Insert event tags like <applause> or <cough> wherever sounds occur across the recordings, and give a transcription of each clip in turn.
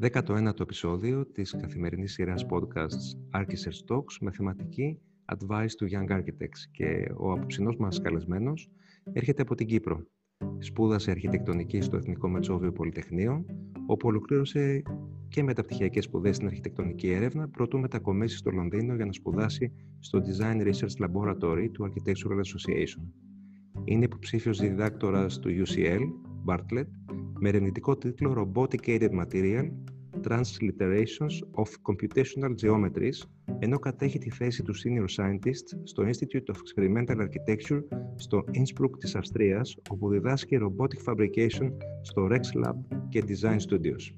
19ο επεισόδιο της καθημερινής σειράς podcasts Architects Talks με θεματική Advice to Young Architects και ο απόψινός μας καλεσμένος έρχεται από την Κύπρο. Σπούδασε αρχιτεκτονική στο Εθνικό Μετσόβιο Πολυτεχνείο, όπου ολοκλήρωσε και μεταπτυχιακές σπουδές στην αρχιτεκτονική έρευνα, προτού μετακομίσει στο Λονδίνο για να σπουδάσει στο Design Research Laboratory του Architectural Association. Είναι υποψήφιος διδάκτορας του UCL, Bartlett, με ερευνητικό τίτλο Robotic Aided Material Transliterations of Computational Geometries, ενώ κατέχει τη θέση του Senior Scientist στο Institute of Experimental Architecture στο Innsbruck της Αυστρίας, όπου διδάσκει Robotic Fabrication στο Rex Lab και Design Studios.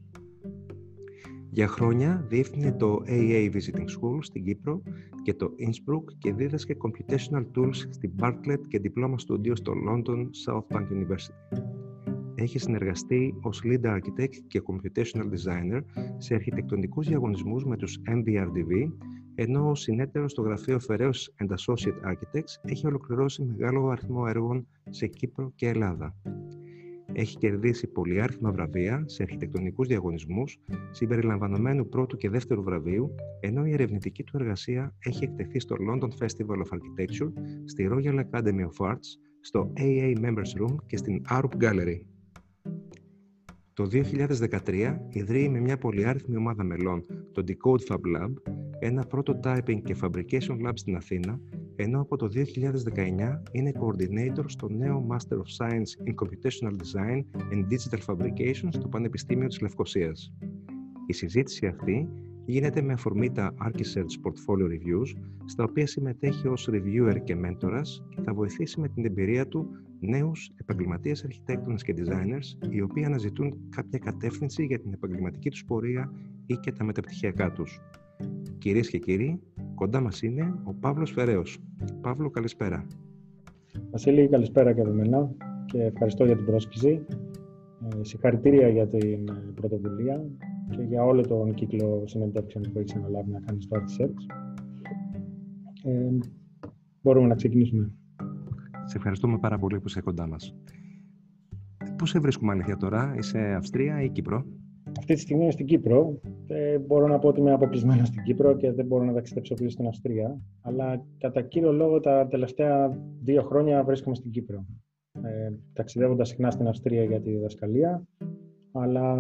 Για χρόνια διεύθυνε το AA Visiting School στην Κύπρο και το Innsbruck και δίδασκε Computational Tools στην Bartlett και Diploma Studio στο London South Bank University έχει συνεργαστεί ως Lead Architect και Computational Designer σε αρχιτεκτονικούς διαγωνισμούς με τους MBRDV, ενώ ο συνέτερος στο γραφείο Ferreus and Associate Architects έχει ολοκληρώσει μεγάλο αριθμό έργων σε Κύπρο και Ελλάδα. Έχει κερδίσει πολυάριθμα βραβεία σε αρχιτεκτονικούς διαγωνισμούς, συμπεριλαμβανομένου πρώτου και δεύτερου βραβείου, ενώ η ερευνητική του εργασία έχει εκτεθεί στο London Festival of Architecture, στη Royal Academy of Arts, στο AA Members Room και στην Arup Gallery. Το 2013 ιδρύει με μια πολυάριθμη ομάδα μελών το Decode Fab Lab, ένα prototyping και fabrication lab στην Αθήνα, ενώ από το 2019 είναι coordinator στο νέο Master of Science in Computational Design and Digital Fabrication στο Πανεπιστήμιο της Λευκοσίας. Η συζήτηση αυτή γίνεται με αφορμή τα Archisearch Portfolio Reviews, στα οποία συμμετέχει ως reviewer και μέντορας και θα βοηθήσει με την εμπειρία του νέους επαγγελματίες αρχιτέκτονες και designers, οι οποίοι αναζητούν κάποια κατεύθυνση για την επαγγελματική τους πορεία ή και τα μεταπτυχιακά τους. Κυρίες και κύριοι, κοντά μας είναι ο Παύλος Φεραίος. Παύλο, καλησπέρα. Βασίλη, καλησπέρα και από μένα και ευχαριστώ για την πρόσκληση. Ε, συγχαρητήρια για την πρωτοβουλία και για όλο τον κύκλο συνεντεύξεων που έχεις αναλάβει να κάνεις στο Art Ε, μπορούμε να ξεκινήσουμε. Σε ευχαριστούμε πάρα πολύ που είσαι κοντά μας. Πώς σε βρίσκουμε αλήθεια τώρα, είσαι Αυστρία ή Κύπρο; Αυτή τη στιγμή είμαι στην Κύπρο. Ε, μπορώ να πω ότι είμαι αποκλεισμένος στην Κύπρο και δεν μπορώ να ταξιδέψω πλήρως στην Αυστρία. Αλλά κατά κύριο λόγο τα τελευταία δύο χρόνια βρίσκομαι στην Κύπρο. Ε, ταξιδεύοντας συχνά στην Αυστρία για τη διδασκαλία αλλά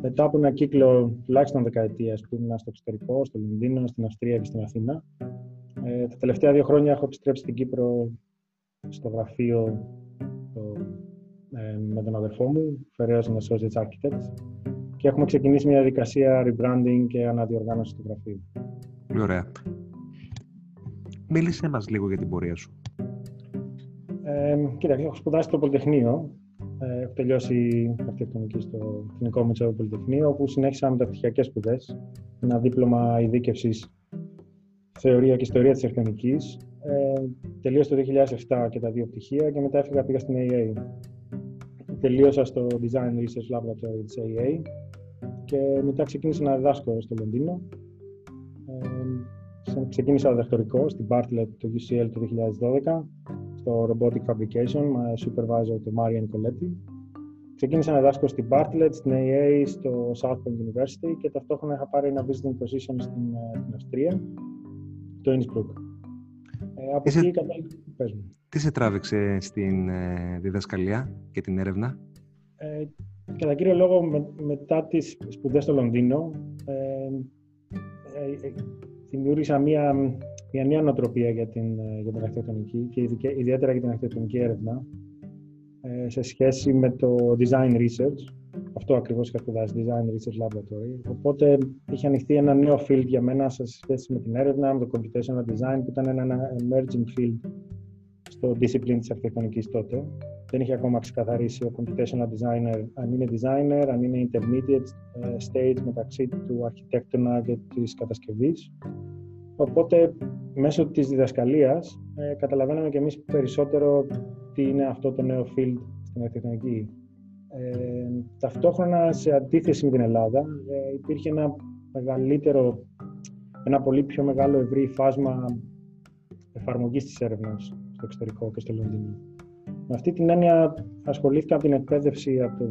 μετά από ένα κύκλο τουλάχιστον δεκαετία που ήμουν στο εξωτερικό, στο Λονδίνο, στην Αυστρία και στην Αθήνα, ε, τα τελευταία δύο χρόνια έχω επιστρέψει στην Κύπρο στο γραφείο το, ε, με τον αδερφό μου, Ferreos and Associates Architects, και έχουμε ξεκινήσει μια διαδικασία rebranding και αναδιοργάνωση του γραφείου. Πολύ ωραία. Μίλησέ μας λίγο για την πορεία σου. Ε, κοίταξε, έχω σπουδάσει στο Πολυτεχνείο ε, έχω τελειώσει αρχιτεκτονική στο Εθνικό Μετσόβιο Πολυτεχνείο, όπου συνέχισα μεταπτυχιακέ σπουδές. Ένα δίπλωμα ειδίκευσης θεωρία και ιστορία της αρχιτεκτονική. Ε, τελείωσα το 2007 και τα δύο πτυχία και μετά έφυγα πήγα στην AA. Τελείωσα στο Design Research Laboratory της AA και μετά ξεκίνησα να διδάσκω στο Λονδίνο. Ε, ξεκίνησα διδακτορικό στην Bartlett το UCL το 2012 στο Robotic Fabrication με supervisor του Marian Coletti. Ξεκίνησα να διδάσκω στην Bartlett, στην AA, στο Southern University και ταυτόχρονα είχα πάρει ένα visiting position στην, ε, στην Αυστρία, το Innsbruck. Ε, από εκεί πες μου. Τι σε τράβηξε στην ε, διδασκαλία και την έρευνα; Ε, κατά κύριο λόγο, με, μετά τις σπουδές στο Λονδίνο, ε, ε, δημιούργησα μία μια νέα νοοτροπία για την, ε, για την αρχιτεκτονική και ιδιαίτερα για την αρχιτεκτονική έρευνα ε, σε σχέση με το design research. Αυτό ακριβώς είχα σπουδάσει, design research laboratory. Οπότε είχε ανοιχτεί ένα νέο field για μένα σε σχέση με την έρευνα, με το computational design, που ήταν ένα emerging field στο discipline της αρχιτεκτονικής τότε. Δεν είχε ακόμα ξεκαθαρίσει ο computational designer αν είναι designer, αν είναι intermediate ε, stage μεταξύ του αρχιτέκτονα και της κατασκευής. Οπότε, μέσω της διδασκαλίας, ε, καταλαβαίναμε και εμείς περισσότερο τι είναι αυτό το νέο field στην αρχιτεκτονική. Ε, ταυτόχρονα, σε αντίθεση με την Ελλάδα, ε, υπήρχε ένα μεγαλύτερο, ένα πολύ πιο μεγάλο ευρύ φάσμα εφαρμογής της έρευνας στο εξωτερικό και στο Λονδίνο. Με αυτή την έννοια ασχολήθηκα με την εκπαίδευση από το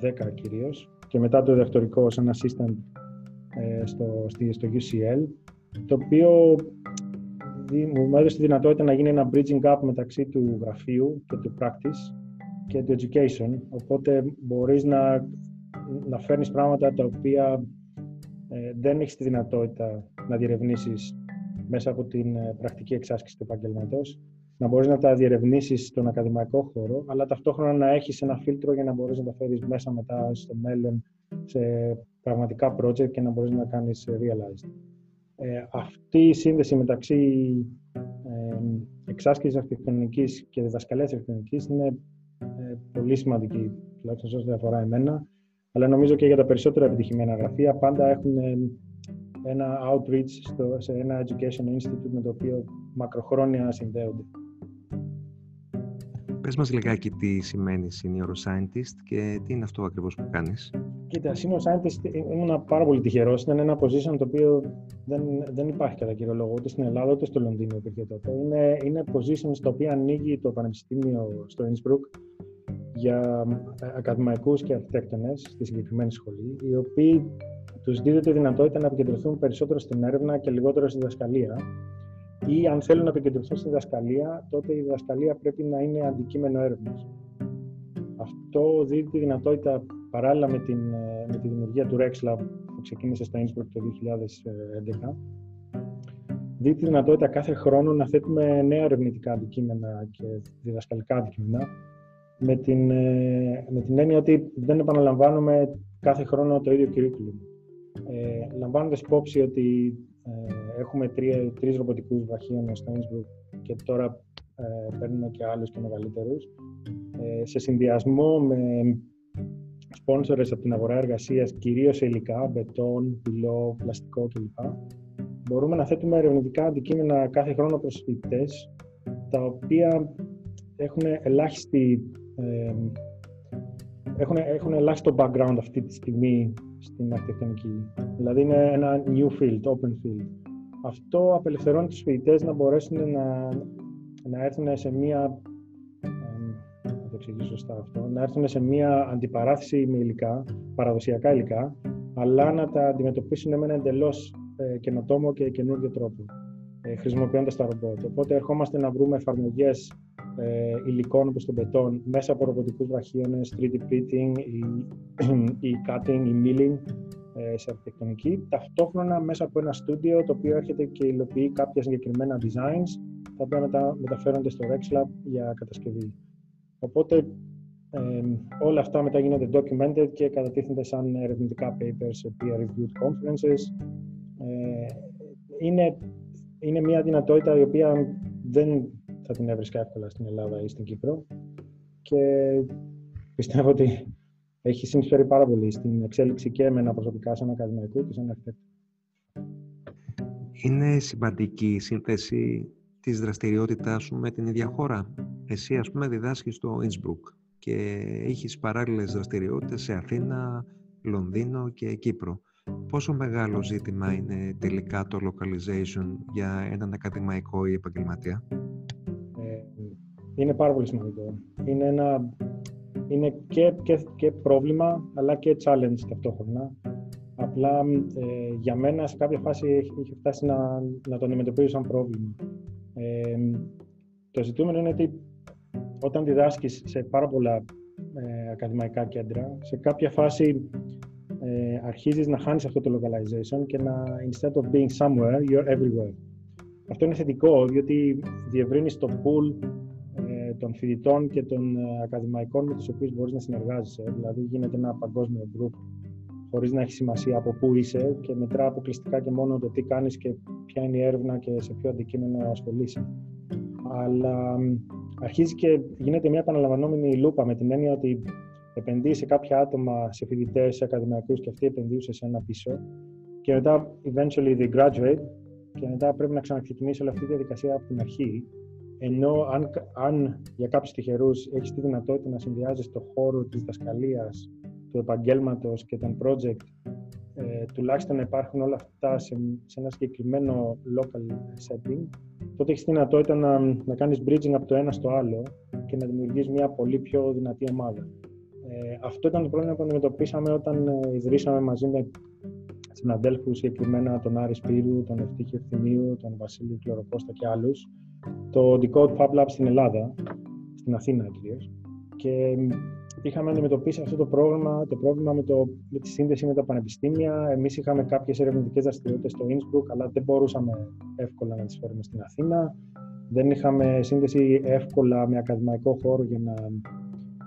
2010 κυρίως και μετά το διδακτορικό σαν assistant ε, στο, στο UCL, το οποίο μου έδωσε τη δυνατότητα να γίνει ένα bridging gap μεταξύ του γραφείου και του practice και του education, οπότε μπορείς να, να φέρνεις πράγματα τα οποία ε, δεν έχεις τη δυνατότητα να διερευνήσεις μέσα από την ε, πρακτική εξάσκηση του επαγγελματός, να μπορείς να τα διερευνήσεις στον ακαδημαϊκό χώρο, αλλά ταυτόχρονα να έχεις ένα φίλτρο για να μπορείς να τα φέρεις μέσα μετά στο μέλλον σε πραγματικά project και να μπορείς να κάνεις realized. Ε, αυτή η σύνδεση μεταξύ ε, εξάσκησης αρχιτεκτονικής και διδασκαλίας αρχιτεκτονικής είναι ε, πολύ σημαντική, τουλάχιστον σε ό,τι αφορά εμένα, αλλά νομίζω και για τα περισσότερα επιτυχημένα γραφεία πάντα έχουν ε, ένα outreach στο, σε ένα education institute με το οποίο μακροχρόνια συνδέονται. Πες μας λιγάκι τι σημαίνει senior scientist και τι είναι αυτό ακριβώς που κάνεις. Κοίτα, senior scientist ήμουν πάρα πολύ τυχερός. Ήταν ένα position το οποίο δεν, δεν υπάρχει κατά κύριο λόγο ούτε στην Ελλάδα ούτε στο Λονδίνο υπήρχε τότε. Είναι, είναι position στο οποίο ανοίγει το πανεπιστήμιο στο Innsbruck για ακαδημαϊκούς και αρχιτέκτονες στη συγκεκριμένη σχολή, οι οποίοι τους δίδεται τη δυνατότητα να επικεντρωθούν περισσότερο στην έρευνα και λιγότερο στη διδασκαλία ή αν θέλουν να επικεντρωθούν στη διδασκαλία, τότε η διδασκαλία πρέπει να είναι αντικείμενο έρευνας. Αυτό δίδει τη δυνατότητα παράλληλα με, την, με τη δημιουργία του Rex Lab που ξεκίνησε στο Innsbruck το 2011 δίνει τη δυνατότητα κάθε χρόνο να θέτουμε νέα ερευνητικά αντικείμενα και διδασκαλικά αντικείμενα με την, με την έννοια ότι δεν επαναλαμβάνουμε κάθε χρόνο το ίδιο curriculum. Ε, λαμβάνοντας υπόψη ότι ε, έχουμε τρία, τρεις ρομποτικούς βραχίονες στο Innsbruck και τώρα ε, παίρνουμε και άλλους και μεγαλύτερους. Ε, σε συνδυασμό με σπόνσορες από την αγορά εργασίας, κυρίως σε υλικά, μπετόν, πυλό, πλαστικό κλπ. Μπορούμε να θέτουμε ερευνητικά αντικείμενα κάθε χρόνο προς φοιτητές, τα οποία έχουν ελάχιστη ε, έχουν, έχουν ελάχιστο background αυτή τη στιγμή στην αρχιτεκτονική. Δηλαδή είναι ένα new field, open field. Αυτό απελευθερώνει τους φοιτητές να μπορέσουν να, να έρθουν σε μία να το εξηγήσω σωστά αυτό, να έρθουν σε μία αντιπαράθεση με υλικά, παραδοσιακά υλικά, αλλά να τα αντιμετωπίσουν με ένα εντελώς ε, καινοτόμο και καινούργιο τρόπο, ε, χρησιμοποιώντας τα ρομπότ. Οπότε ερχόμαστε να βρούμε εφαρμογές ε, υλικών όπως το μπετόν μέσα από ρομποτικούς βραχίονες, 3D printing ή, ή <clears throat> cutting ή milling ε, σε αρχιτεκτονική, ταυτόχρονα μέσα από ένα στούντιο το οποίο έρχεται και υλοποιεί κάποια συγκεκριμένα designs τα οποία μετα, μεταφέρονται στο RexLab για κατασκευή. Οπότε ε, όλα αυτά μετά γίνονται documented και κατατίθενται σαν ερευνητικά papers σε peer-reviewed conferences. Ε, είναι, είναι μια δυνατότητα η οποία δεν θα την έβρισκα εύκολα στην Ελλάδα ή στην Κύπρο. Και πιστεύω ότι έχει συνεισφέρει πάρα πολύ στην εξέλιξη και εμένα προσωπικά σαν ακαδημαϊκό και σαν αρχιτέκτο. Είναι σημαντική η σύνθεση της δραστηριότητάς σου με την ίδια χώρα; Εσύ, ας πούμε, διδάσκεις στο Innsbruck και έχεις παράλληλες δραστηριότητες σε Αθήνα, Λονδίνο και Κύπρο. Πόσο μεγάλο ζήτημα είναι τελικά το localization για έναν ακαδημαϊκό ή επαγγελματία; Είναι πάρα πολύ σημαντικό. Είναι, ένα, είναι και, και, και πρόβλημα, αλλά και challenge ταυτόχρονα. Απλά ε, για μένα σε κάποια φάση είχε φτάσει να, να το αντιμετωπίζω σαν πρόβλημα. Ε, το ζητούμενο είναι ότι όταν διδάσκεις σε πάρα πολλά ε, ακαδημαϊκά κέντρα, σε κάποια φάση ε, αρχίζεις να χάνεις αυτό το localization και να instead of being somewhere, you're everywhere. Αυτό είναι θετικό, διότι διευρύνεις το pool των φοιτητών και των ε, ακαδημαϊκών με τους οποίους μπορείς να συνεργάζεσαι. Δηλαδή γίνεται ένα παγκόσμιο group χωρίς να έχει σημασία από πού είσαι και μετρά αποκλειστικά και μόνο το τι κάνεις και ποια είναι η έρευνα και σε ποιο αντικείμενο ασχολείσαι. Αλλά αρχίζει και γίνεται μια επαναλαμβανόμενη λούπα με την έννοια ότι επενδύεις σε κάποια άτομα, σε φοιτητές, σε ακαδημαϊκούς και αυτοί επενδύουν σε ένα πίσω και μετά eventually they graduate και μετά πρέπει να ξαναξεκινήσει όλη αυτή τη διαδικασία από την αρχή ενώ αν, αν για κάποιους τυχερούς έχεις τη δυνατότητα να συνδυάζεις το χώρο της δασκαλίας, του επαγγέλματος και των project, ε, τουλάχιστον να υπάρχουν όλα αυτά σε, σε ένα συγκεκριμένο local setting, τότε έχεις τη δυνατότητα να, να κάνεις bridging από το ένα στο άλλο και να δημιουργείς μια πολύ πιο δυνατή ομάδα. Ε, αυτό ήταν το πρόβλημα που αντιμετωπίσαμε όταν ε, ιδρύσαμε μαζί με συναντέλφους, συγκεκριμένα τον Άρη Σπύρου, τον Ευτύχη Ευθυμίου, τον Βασίλη Κλωροκώστα και άλλους, το Decode Fab Lab στην Ελλάδα, στην Αθήνα κυρίως. Και είχαμε αντιμετωπίσει αυτό το πρόβλημα, το πρόβλημα με, το, με τη σύνδεση με τα πανεπιστήμια. Εμείς είχαμε κάποιες ερευνητικές δραστηριότητες στο Innsbruck, αλλά δεν μπορούσαμε εύκολα να τις φέρουμε στην Αθήνα. Δεν είχαμε σύνδεση εύκολα με ακαδημαϊκό χώρο για να,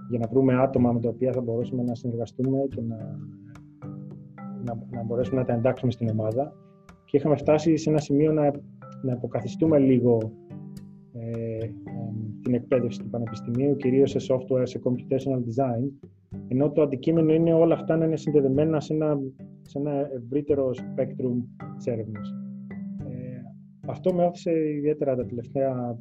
για να βρούμε άτομα με τα οποία θα μπορούσαμε να συνεργαστούμε και να, να, να μπορέσουμε να τα εντάξουμε στην ομάδα. Και είχαμε φτάσει σε ένα σημείο να, να αποκαθιστούμε λίγο ε, την εκπαίδευση του Πανεπιστημίου, κυρίως σε software, σε computational design, ενώ το αντικείμενο είναι όλα αυτά να είναι συνδεδεμένα σε ένα, σε ένα ευρύτερο spectrum της έρευνας. Ε, αυτό με όθησε ιδιαίτερα τα τελευταία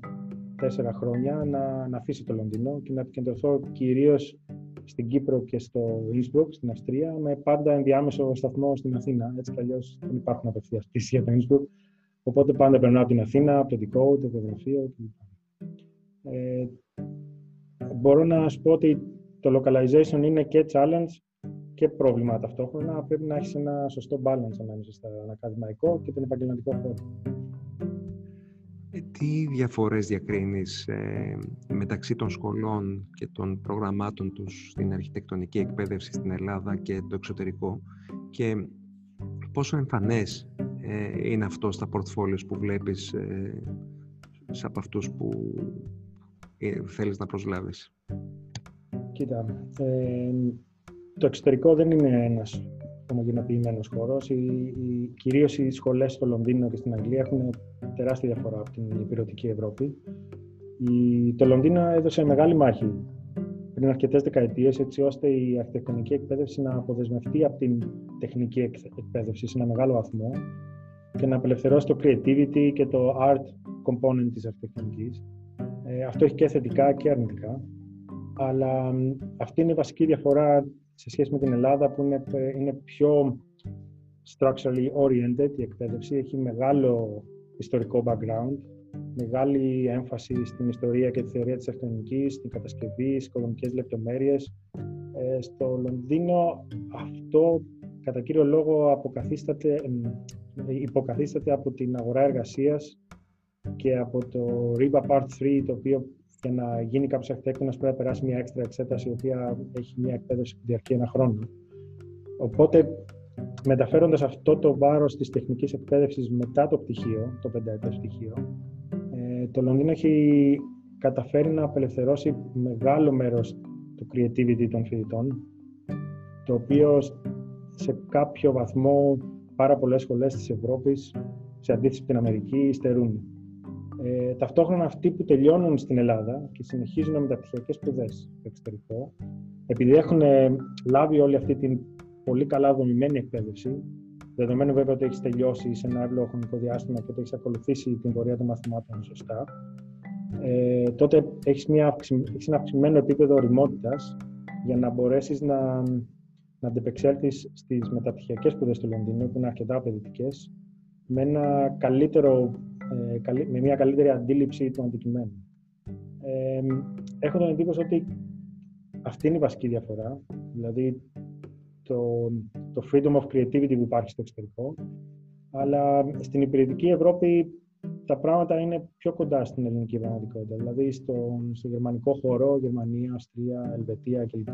τέσσερα χρόνια να, να αφήσει το Λονδίνο και να επικεντρωθώ κυρίως στην Κύπρο και στο Innsbruck, στην Αυστρία, με πάντα ενδιάμεσο σταθμό στην Αθήνα. Έτσι κι αλλιώς δεν υπάρχουν απευθείας πτήσεις για το Innsbruck. Οπότε πάντα περνάω από την Αθήνα, από το δικό, το γραφείο κλπ. Ε, μπορώ να σου πω ότι το localization είναι και challenge και πρόβλημα ταυτόχρονα. Πρέπει να έχεις ένα σωστό balance ανάμεσα στο ακαδημαϊκό και τον επαγγελματικό χώρο. Ε, τι διαφορές διακρίνεις ε, μεταξύ των σχολών και των προγραμμάτων τους στην αρχιτεκτονική εκπαίδευση στην Ελλάδα και το εξωτερικό και πόσο εμφανές ε, είναι αυτό στα πορτφόλιος που βλέπεις ε, σε από αυτούς που ε, θέλεις να προσλάβεις. Κοίτα, ε, το εξωτερικό δεν είναι ένας ομογενοποιημένος χώρος. Οι, οι, κυρίως οι σχολές στο Λονδίνο και στην Αγγλία έχουν τεράστια διαφορά από την υπηρετική Ευρώπη. Η, το Λονδίνο έδωσε μεγάλη μάχη πριν αρκετές δεκαετίες, έτσι ώστε η αρχιτεκτονική εκπαίδευση να αποδεσμευτεί από την τεχνική εκπαίδευση σε ένα μεγάλο βαθμό και να απελευθερώσει το creativity και το art component της αρχιτεκτονικής. Ε, αυτό έχει και θετικά και αρνητικά. Αλλά αυτή είναι η βασική διαφορά σε σχέση με την Ελλάδα που είναι, είναι πιο structurally oriented η εκπαίδευση. Έχει μεγάλο ιστορικό background, μεγάλη έμφαση στην ιστορία και τη θεωρία της αρχιτεκτονικής, στην κατασκευή, στις οικονομικές λεπτομέρειες. Ε, στο Λονδίνο αυτό κατά κύριο λόγο αποκαθίσταται, υποκαθίσταται από την αγορά εργασίας και από το RIBA Part 3, το οποίο για να γίνει κάποιος αρχιτέκτονα πρέπει να περάσει μια έξτρα εξέταση, η οποία έχει μια εκπαίδευση που διαρκεί ένα χρόνο. Οπότε, μεταφέροντας αυτό το βάρος της τεχνικής εκπαίδευσης μετά το πτυχίο, το πενταετές πτυχίο, ε, το Λονδίνο έχει καταφέρει να απελευθερώσει μεγάλο μέρος του creativity των φοιτητών, το οποίο σε κάποιο βαθμό πάρα πολλές σχολές της Ευρώπης, σε αντίθεση με την Αμερική, υστερούν. Ε, ταυτόχρονα αυτοί που τελειώνουν στην Ελλάδα και συνεχίζουν με μεταπτυχιακέ σπουδές στο εξωτερικό, επειδή έχουν ε, λάβει όλη αυτή την πολύ καλά δομημένη εκπαίδευση, δεδομένου βέβαια ότι έχεις τελειώσει σε ένα εύλογο χρονικό διάστημα και ότι έχεις ακολουθήσει την πορεία των μαθημάτων σωστά, ε, τότε έχεις ένα αυξημένο επίπεδο οριμότητας για να μπορέσεις να, να αντεπεξέλθεις στις μεταπτυχιακές σπουδές του Λονδίνου, που είναι αρκετά απαιτητικές, με ένα καλύτερο ε, με μια καλύτερη αντίληψη του αντικειμένου. Ε, έχω τον εντύπωση ότι αυτή είναι η βασική διαφορά, δηλαδή το, το freedom of creativity που υπάρχει στο εξωτερικό, αλλά στην υπηρετική Ευρώπη τα πράγματα είναι πιο κοντά στην ελληνική πραγματικότητα. Δηλαδή στο, στο γερμανικό χώρο, Γερμανία, Αυστρία, Ελβετία κλπ.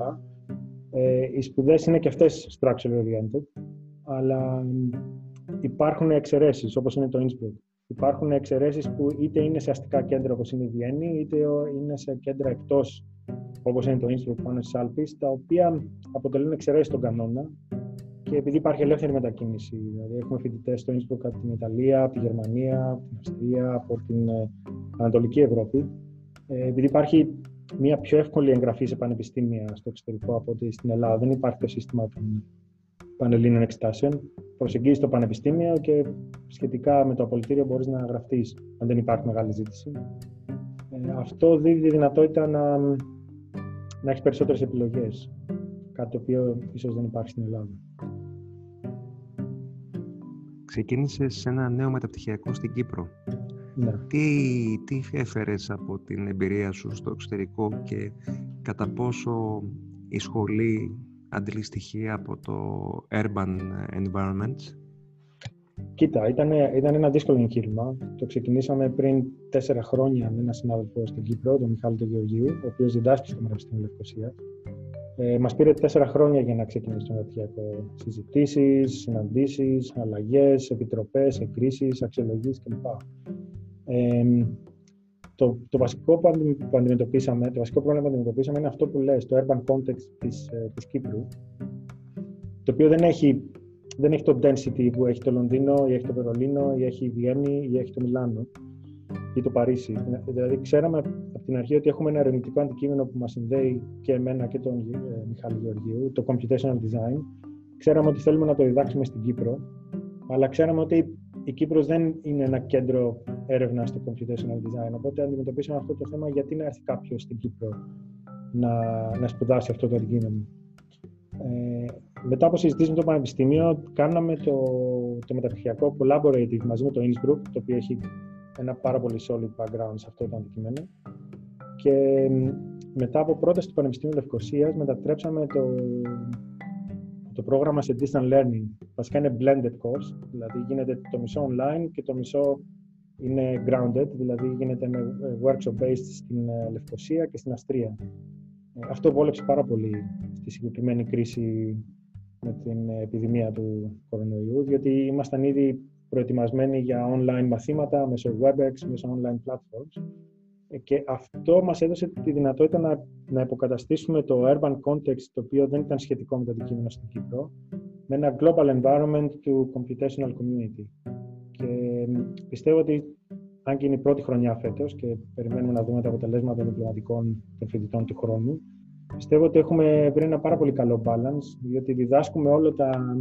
Ε, οι σπουδές είναι και αυτές structural oriented, αλλά υπάρχουν εξαιρέσεις όπως είναι το Innsbruck. Υπάρχουν εξαιρέσεις που είτε είναι σε αστικά κέντρα όπως είναι η Βιέννη, είτε είναι σε κέντρα εκτός όπως είναι το Innsbruck πάνω στις Άλπε, τα οποία αποτελούν εξαιρέσεις στον κανόνα και επειδή υπάρχει ελεύθερη μετακίνηση. Δηλαδή, έχουμε φοιτητές στο Innsbruck από την Ιταλία, από τη Γερμανία, από την Αυστρία, από την ε, Ανατολική Ευρώπη. Ε, επειδή υπάρχει μια πιο εύκολη εγγραφή σε πανεπιστήμια στο εξωτερικό από ότι στην Ελλάδα, δεν υπάρχει το σύστημα των Πανελλήνων Εξετάσεων. Προσεγγίζεις το πανεπιστήμιο και σχετικά με το απολυτήριο μπορείς να γραφτείς αν δεν υπάρχει μεγάλη ζήτηση. Ε, αυτό δίνει τη δυνατότητα να, να έχεις περισσότερες επιλογές. Κάτι το οποίο ίσως δεν υπάρχει στην Ελλάδα. Ξεκίνησες σε ένα νέο μεταπτυχιακό στην Κύπρο. Ναι. Τι, τι έφερες από την εμπειρία σου στο εξωτερικό και κατά πόσο η σχολή αντλείς στοιχεία από το urban environments. Κοίτα, ήταν, ήταν ένα δύσκολο εγχείρημα. Το ξεκινήσαμε πριν τέσσερα χρόνια με έναν συνάδελφο στην Κύπρο, τον Μιχάλη του Γεωργίου, ο οποίος διδάσκει στο Πανεπιστήμιο Λευκοσίας. Ε, Μας πήρε τέσσερα χρόνια για να ξεκινήσει το μεταπτυχιακό. Συζητήσεις, συναντήσεις, αλλαγές, επιτροπές, εκκρίσει, αξιολογήσεις κλπ. Ε, το, το βασικό που, αντιμετωπίσαμε, το βασικό πρόβλημα που αντιμετωπίσαμε είναι αυτό που λες, το urban context της, ε, της Κύπρου, το οποίο δεν έχει, δεν έχει το density που έχει το Λονδίνο ή έχει το Βερολίνο ή έχει η Βιέννη ή έχει το Μιλάνο ή το Παρίσι. Δηλαδή, ξέραμε από την αρχή ότι έχουμε ένα ερευνητικό αντικείμενο που μας συνδέει και εμένα και τον ε, Μιχάλη Γεωργίου, το Computational Design. Ξέραμε ότι θέλουμε να το διδάξουμε στην Κύπρο, αλλά ξέραμε ότι η Κύπρος δεν είναι ένα κέντρο έρευνας στο computational design. Οπότε αντιμετωπίσαμε αυτό το θέμα γιατί να έρθει κάποιος στην Κύπρο να, να σπουδάσει αυτό το αντικείμενο. Ε, μετά από συζητήσει με το Πανεπιστήμιο, κάναμε το, το μεταπτυχιακό collaborative μαζί με το Innsbruck, το οποίο έχει ένα πάρα πολύ solid background σε αυτό το αντικείμενο. Και μετά από πρόταση του Πανεπιστήμιου Λευκοσίας μετατρέψαμε το, το πρόγραμμα σε distance learning. Βασικά είναι blended course, δηλαδή γίνεται το μισό online και το μισό είναι grounded, δηλαδή γίνεται με ε, workshop based στην ε, Λευκοσία και στην Αστρία. Ε, αυτό βόλεψε πάρα πολύ στη συγκεκριμένη κρίση με την επιδημία του κορονοϊού, διότι ήμασταν ήδη προετοιμασμένοι για online μαθήματα μέσω WebEx, μέσω online platforms και αυτό μας έδωσε τη δυνατότητα να, να υποκαταστήσουμε το urban context, το οποίο δεν ήταν σχετικό με το αντικείμενο στην Κύπρο, με ένα global environment του computational community. Και πιστεύω ότι, αν και είναι η πρώτη χρονιά φέτος και περιμένουμε να δούμε τα αποτελέσματα των διπλωματικών των φοιτητών του χρόνου, πιστεύω ότι έχουμε βρει ένα πάρα πολύ καλό balance, διότι διδάσκουμε όλα τα,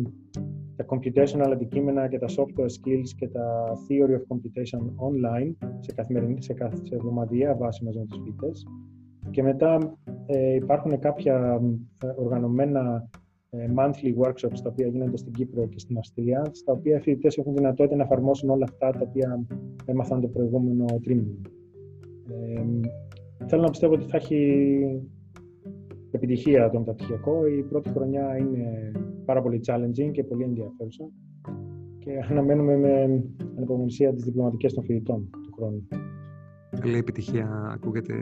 τα computational αντικείμενα και τα software skills και τα theory of computation online σε καθημερινή, σε, κάθε, σε εβδομαδιαία βάση μαζί με τους φοιτητές. Και μετά ε, υπάρχουν κάποια ε, οργανωμένα ε, monthly workshops τα οποία γίνονται στην Κύπρο και στην Αυστρία, στα οποία οι φοιτητές έχουν δυνατότητα να εφαρμόσουν όλα αυτά τα οποία έμαθαν το προηγούμενο τρίμηνο. Ε, θέλω να πιστεύω ότι θα έχει επιτυχία το μεταπτυχιακό. Η πρώτη χρονιά είναι πάρα πολύ challenging και πολύ ενδιαφέρουσα και αναμένουμε με ανυπομονησία τις διπλωματικές των φοιτητών του χρόνου. Καλή επιτυχία. Ακούγεται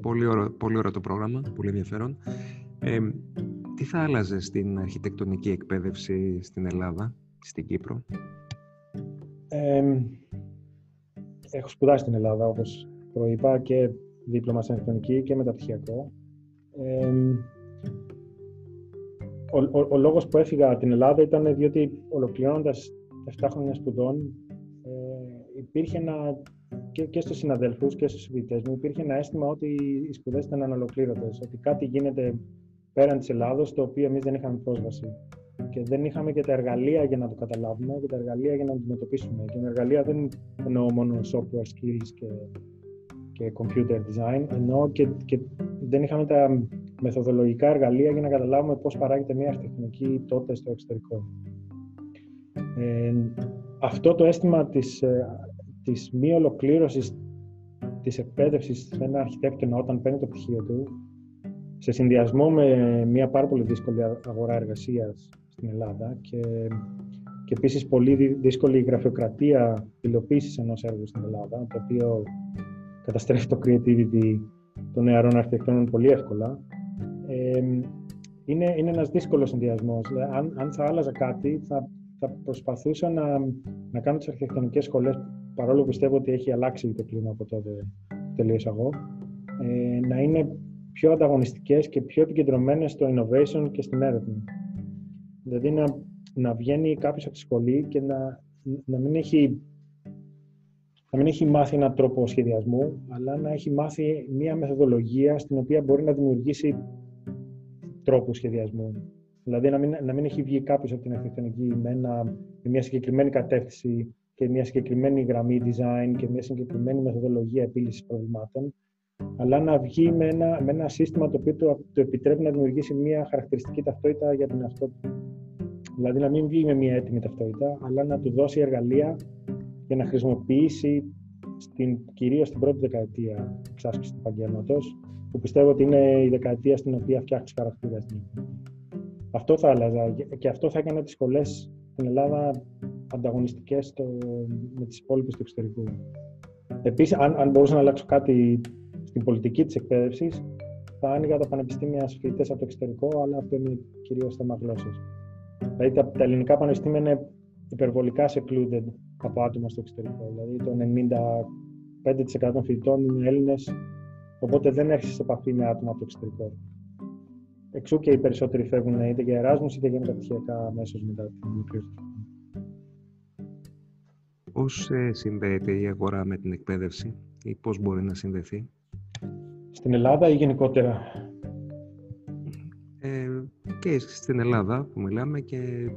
πολύ ωραίο, πολύ ωραίο το πρόγραμμα, πολύ ενδιαφέρον. Ε, τι θα άλλαζε στην αρχιτεκτονική εκπαίδευση στην Ελλάδα, στην Κύπρο; Ε, έχω σπουδάσει στην Ελλάδα, όπως προείπα, και δίπλωμα στην αρχιτεκτονική και μεταπτυχιακό. Ε, ο, ο, ο, λόγος που έφυγα από την Ελλάδα ήταν διότι ολοκληρώνοντας 7 χρόνια σπουδών ε, υπήρχε ένα, και, και στους συναδέλφους και στους φοιτητές μου υπήρχε ένα αίσθημα ότι οι σπουδές ήταν αναλοκλήρωτες, ότι κάτι γίνεται πέραν της Ελλάδος το οποίο εμείς δεν είχαμε πρόσβαση και δεν είχαμε και τα εργαλεία για να το καταλάβουμε και τα εργαλεία για να το αντιμετωπίσουμε. Και με εργαλεία δεν εννοώ μόνο software skills και, και computer design, εννοώ και, και δεν είχαμε τα μεθοδολογικά εργαλεία για να καταλάβουμε πώς παράγεται μια αρχιτεκτονική τότε στο εξωτερικό. Ε, αυτό το αίσθημα της, ε, της μη ολοκλήρωσης της εκπαίδευσης σε ένα αρχιτέκτονα όταν παίρνει το πτυχίο του, σε συνδυασμό με μια πάρα πολύ δύσκολη αγορά εργασίας στην Ελλάδα και, και επίσης πολύ δύσκολη γραφειοκρατία υλοποίησης ενός έργου στην Ελλάδα, το οποίο καταστρέφει το creativity των νεαρών αρχιτεκτών πολύ εύκολα. Ε, είναι, είναι ένας δύσκολος συνδυασμός. Αν, αν θα άλλαζα κάτι, θα, θα προσπαθούσα να, να κάνω τις αρχιτεκτονικές σχολές, παρόλο που πιστεύω ότι έχει αλλάξει το κλίμα από τότε που τελείωσα εγώ, ε, να είναι πιο ανταγωνιστικές και πιο επικεντρωμένες στο innovation και στην έρευνα. Δηλαδή να, να βγαίνει κάποιος από τη σχολή και να, να μην έχει να μην έχει μάθει έναν τρόπο σχεδιασμού, αλλά να έχει μάθει μία μεθοδολογία στην οποία μπορεί να δημιουργήσει τρόπους σχεδιασμού. Δηλαδή να μην, να μην έχει βγει κάποιος από την αρχιτεκτονική με, με μια συγκεκριμένη κατεύθυνση και μια συγκεκριμένη γραμμή design και μια συγκεκριμένη μεθοδολογία επίλυσης προβλημάτων, αλλά να βγει με ένα, με ένα σύστημα το οποίο το, το επιτρέπει να δημιουργήσει μια χαρακτηριστική ταυτότητα για την εαυτό του. Δηλαδή να μην βγει με μια έτοιμη ταυτότητα, αλλά να του δώσει εργαλεία για να χρησιμοποιήσει στην, κυρίως στην πρώτη δεκαετία εξάσκηση του επαγγέλματος, που πιστεύω ότι είναι η δεκαετία στην οποία φτιάχνεις χαρακτήρα στην Αυτό θα άλλαζα και αυτό θα έκανε τις σχολές στην Ελλάδα ανταγωνιστικές με τις υπόλοιπες του εξωτερικού. Επίσης, αν, αν μπορούσα να αλλάξω κάτι στην πολιτική της εκπαίδευσης, θα άνοιγα τα πανεπιστήμια στους φοιτητές από το εξωτερικό, αλλά αυτό είναι κυρίως θέμα γλώσσας. Δηλαδή, τα, τα ελληνικά πανεπιστήμια είναι υπερβολικά secluded από άτομα στο εξωτερικό. Δηλαδή, το 95% των φοιτητών είναι Έλληνες, οπότε δεν έρχεσαι σε επαφή με άτομα από το εξωτερικό. Εξού και οι περισσότεροι φεύγουν είτε για Εράσμους είτε για μεταπτυχιακά αμέσω μετά την μικρή Πώς ε, συνδέεται η αγορά με την εκπαίδευση ή πώς μπορεί να συνδεθεί; Στην Ελλάδα ή γενικότερα; Ε, και στην Ελλάδα που μιλάμε και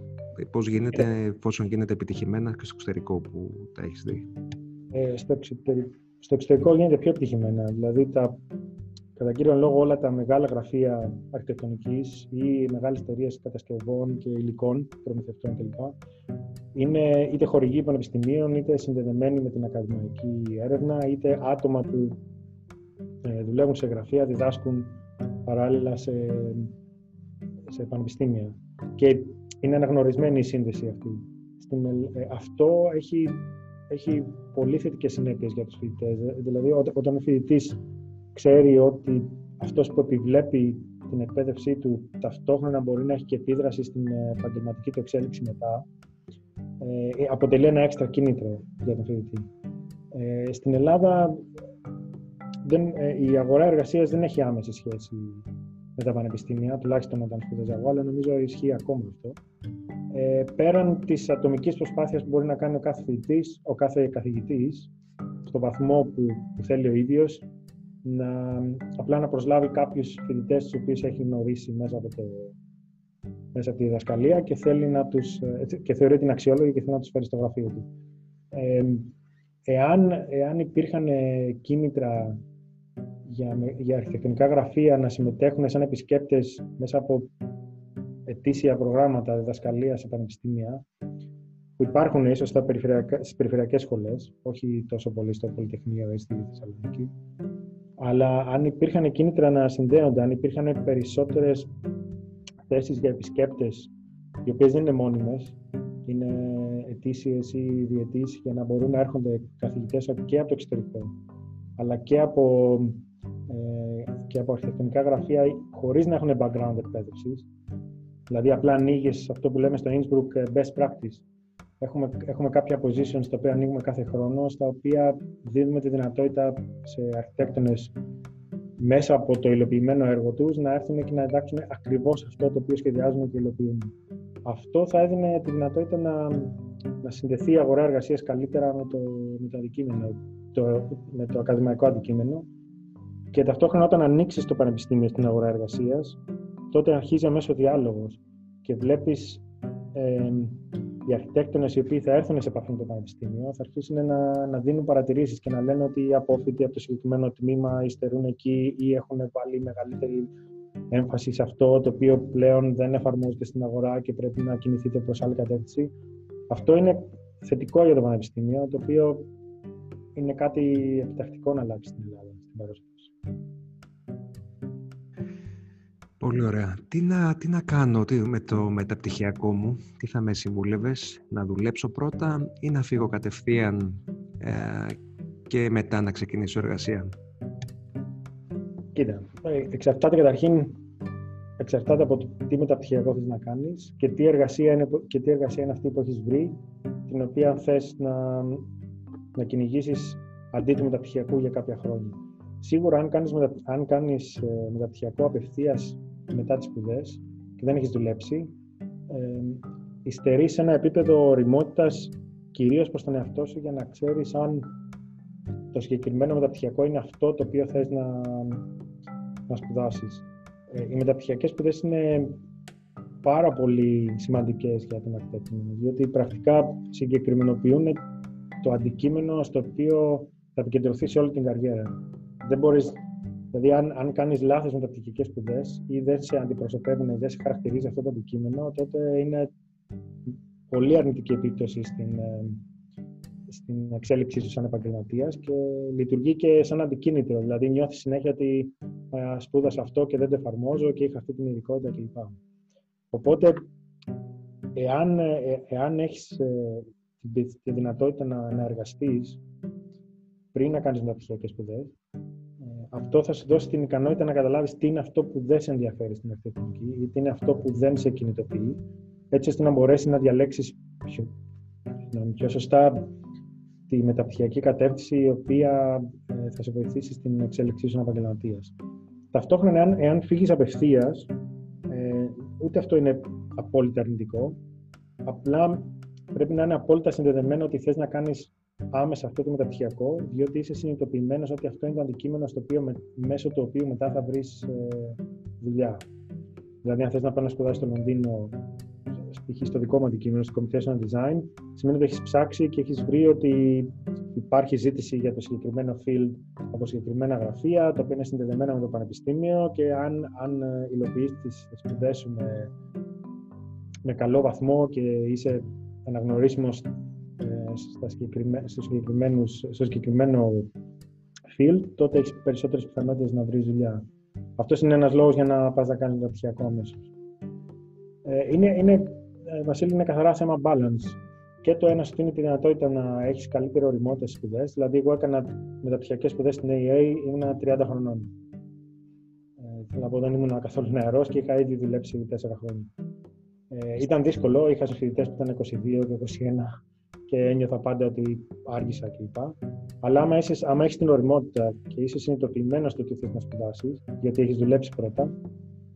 πώς γίνεται, ε. εφόσον γίνεται επιτυχημένα και στο εξωτερικό που τα έχεις δει; Ε, στο, εξωτερικό, στο εξωτερικό γίνεται πιο επιτυχημένα. Δηλαδή τα κατά κύριο λόγο όλα τα μεγάλα γραφεία αρχιτεκτονικής ή μεγάλες εταιρείες κατασκευών και υλικών, προμηθευτών κλπ. είναι είτε χορηγοί πανεπιστημίων, είτε συνδεδεμένοι με την ακαδημαϊκή έρευνα, είτε άτομα που ε, δουλεύουν σε γραφεία, διδάσκουν παράλληλα σε, σε πανεπιστήμια. Και είναι αναγνωρισμένη η σύνδεση αυτή. Στην, ε, αυτό έχει, έχει πολύ θετικές συνέπειες για τους φοιτητές. Δηλαδή, όταν ο φοιτητής ξέρει ότι αυτός που επιβλέπει την εκπαίδευσή του ταυτόχρονα μπορεί να έχει και επίδραση στην ε, επαγγελματική του εξέλιξη μετά, ε, αποτελεί ένα έξτρα κίνητρο για τον φοιτητή. Ε, στην Ελλάδα δεν, ε, η αγορά εργασίας δεν έχει άμεση σχέση με τα πανεπιστήμια, τουλάχιστον όταν σπουδάζα εγώ, αλλά νομίζω ισχύει ακόμα αυτό. Ε, πέραν της ατομικής προσπάθειας που μπορεί να κάνει ο κάθε φοιτητής, ο κάθε καθηγητής, στο βαθμό που, που θέλει ο ίδιος, να, απλά να προσλάβει κάποιους φοιτητές τους οποίους έχει γνωρίσει μέσα από, το, μέσα από τη διδασκαλία και, θέλει να τους, και θεωρεί την αξιόλογη και θέλει να τους φέρει στο γραφείο του. Ε, εάν, εάν υπήρχαν κίνητρα για, για αρχιτεκτονικά γραφεία να συμμετέχουν σαν επισκέπτες μέσα από ετήσια προγράμματα διδασκαλίας σε πανεπιστήμια, που υπάρχουν ίσως στα περιφερειακά, στις περιφερειακές σχολές, όχι τόσο πολύ στο Πολυτεχνείο ή στη Θεσσαλονίκη, αλλά αν υπήρχαν κίνητρα να συνδέονται, αν υπήρχαν περισσότερες θέσεις για επισκέπτες, οι οποίες δεν είναι μόνιμες, είναι ετήσιες ή διετής, για να μπορούν να έρχονται καθηγητές και από το εξωτερικό, αλλά και από, ε, και από αρχιτεκτονικά γραφεία χωρίς να έχουν background εκπαίδευσης. Δηλαδή απλά ανοίγεις αυτό που λέμε στο Innsbruck ε, best practice Έχουμε, έχουμε κάποια positions τα οποία ανοίγουμε κάθε χρόνο, στα οποία δίνουμε τη δυνατότητα σε αρχιτέκτονες μέσα από το υλοποιημένο έργο τους να έρθουν και να εντάξουν ακριβώς αυτό το οποίο σχεδιάζουν και υλοποιούν. Αυτό θα έδινε τη δυνατότητα να, να συνδεθεί η αγορά εργασίας καλύτερα με το, με το αντικείμενο, το, με το ακαδημαϊκό αντικείμενο και ταυτόχρονα όταν ανοίξεις το πανεπιστήμιο στην αγορά εργασίας, τότε αρχίζει αμέσως διάλογος και βλέπεις ε, οι αρχιτέκτονες οι οποίοι θα έρθουν σε επαφή με το Πανεπιστήμιο θα αρχίσουν να, να δίνουν παρατηρήσεις και να λένε ότι οι απόφοιτοι από το συγκεκριμένο τμήμα υστερούν εκεί ή έχουν βάλει μεγαλύτερη έμφαση σε αυτό το οποίο πλέον δεν εφαρμόζεται στην αγορά και πρέπει να κινηθείτε προς άλλη κατεύθυνση. Αυτό είναι θετικό για το Πανεπιστήμιο, το οποίο είναι κάτι επιτακτικό να αλλάξει στην Ελλάδα, στην παρουσία. Πολύ ωραία. Τι να, τι να κάνω τι, με το μεταπτυχιακό μου, τι θα με συμβούλευες, να δουλέψω πρώτα ή να φύγω κατευθείαν ε, και μετά να ξεκινήσω εργασία; Κοίτα, ε, εξαρτάται καταρχήν εξαρτάται από το τι μεταπτυχιακό θες να κάνεις και τι εργασία είναι, και τι εργασία είναι αυτή που έχεις βρει, την οποία θες να, να κυνηγήσεις αντί του μεταπτυχιακού για κάποια χρόνια. Σίγουρα, αν κάνεις, αν κάνεις ε, μεταπτυχιακό απευθείας μετά τις σπουδές και δεν έχεις δουλέψει, ε, υστερείς σε ένα επίπεδο οριμότητας κυρίως προς τον εαυτό σου για να ξέρεις αν το συγκεκριμένο μεταπτυχιακό είναι αυτό το οποίο θες να, να σπουδάσεις. Ε, οι μεταπτυχιακές σπουδές είναι πάρα πολύ σημαντικές για τον αρχιτέκτονα, διότι πρακτικά συγκεκριμενοποιούν το αντικείμενο στο οποίο θα επικεντρωθείς σε όλη την καριέρα. Δεν μπορείς Δηλαδή, αν, αν κάνεις λάθος μεταπτυχιακέ σπουδές ή δεν σε αντιπροσωπεύουν ή δεν σε χαρακτηρίζει αυτό το αντικείμενο, τότε είναι πολύ αρνητική επίπτωση στην, ε, στην εξέλιξή σου σαν επαγγελματίας και λειτουργεί και σαν αντικίνητρο. Δηλαδή, νιώθεις συνέχεια ότι σπούδασα αυτό και δεν το εφαρμόζω και είχα αυτή την ειδικότητα κλπ. Οπότε, εάν, ε, εάν έχεις ε, τη δυνατότητα να, να εργαστείς πριν να κάνεις μεταπτυχιακές σπουδές, ε, αυτό θα σου δώσει την ικανότητα να καταλάβεις τι είναι αυτό που δεν σε ενδιαφέρει στην αρχιτεκτονική ή τι είναι αυτό που δεν σε κινητοποιεί, έτσι ώστε να μπορέσεις να διαλέξεις πιο, πιο σωστά τη μεταπτυχιακή κατεύθυνση η οποία θα σε βοηθήσει στην εξέλιξή σου επαγγελματίας. Ταυτόχρονα, εάν, εάν φύγεις απευθείας, ε, ούτε αυτό είναι απόλυτα αρνητικό. Απλά πρέπει να είναι απόλυτα συνδεδεμένο ότι θες να κάνεις άμεσα αυτό το μεταπτυχιακό, διότι είσαι συνειδητοποιημένος ότι αυτό είναι το αντικείμενο στο οποίο, μέσω του οποίου μετά θα βρεις ε, δουλειά. Δηλαδή, αν θες να πάει να σπουδάσεις στο Λονδίνο, π.χ. στο δικό μου αντικείμενο, στο Computational Design, σημαίνει ότι έχεις ψάξει και έχεις βρει ότι υπάρχει ζήτηση για το συγκεκριμένο field από συγκεκριμένα γραφεία, τα οποία είναι συνδεδεμένα με το πανεπιστήμιο και αν, αν υλοποιείς τις σπουδές σου με, με καλό βαθμό και είσαι αναγνωρίσιμος ε, στα στο συγκεκριμένο field, τότε έχεις περισσότερες πιθανότητες να βρεις δουλειά. Αυτός είναι ένας λόγος για να πας να κάνεις μεταπτυχιακό αμέσως. Ε, είναι, είναι, ε, Βασίλη, είναι καθαρά θέμα balance και το ένα σου δίνει τη δυνατότητα να έχεις καλύτερο οριμότητα στις σπουδές. Δηλαδή, εγώ έκανα μεταπτυχιακές σπουδές στην AEA, ήμουν 30 χρονών. Ε, θέλω να πω, δεν ήμουν καθόλου νεαρός και είχα ήδη δουλέψει 4 χρόνια. Ε, ήταν δύσκολο, είχα συμφιλητέ που ήταν 22 και 21 και ένιωθα πάντα ότι άργησα κλπ. Αλλά άμα, είσαι, άμα έχεις την οριμότητα και είσαι συνειδητοποιημένος στο τι θες να σπουδάσεις, γιατί έχεις δουλέψει πρώτα,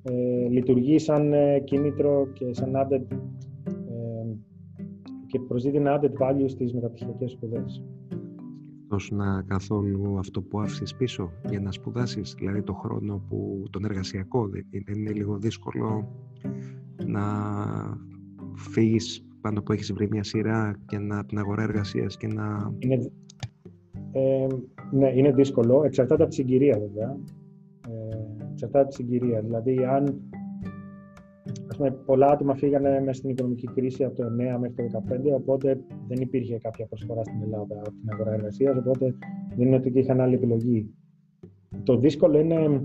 ε, λειτουργείς σαν ε, κίνητρο και σαν added και προσδίδει ένα added value στις μεταπτυχιακές σπουδές. να καθόλου αυτό που άφησες πίσω για να σπουδάσεις, δηλαδή το χρόνο που τον εργασιακό δεν είναι λίγο δύσκολο να φύγεις πάνω που έχεις βρει μια σειρά και να την αγορά εργασίας και να... Είναι, ε, ναι, είναι δύσκολο. Εξαρτάται από τη συγκυρία βέβαια. Ε, εξαρτάται από τη συγκυρία. Δηλαδή, αν πούμε, πολλά άτομα φύγανε μέσα στην οικονομική κρίση από το 9 μέχρι το 2015, οπότε δεν υπήρχε κάποια προσφορά στην Ελλάδα από την αγορά εργασίας, οπότε δεν είναι ότι είχαν άλλη επιλογή. Το δύσκολο είναι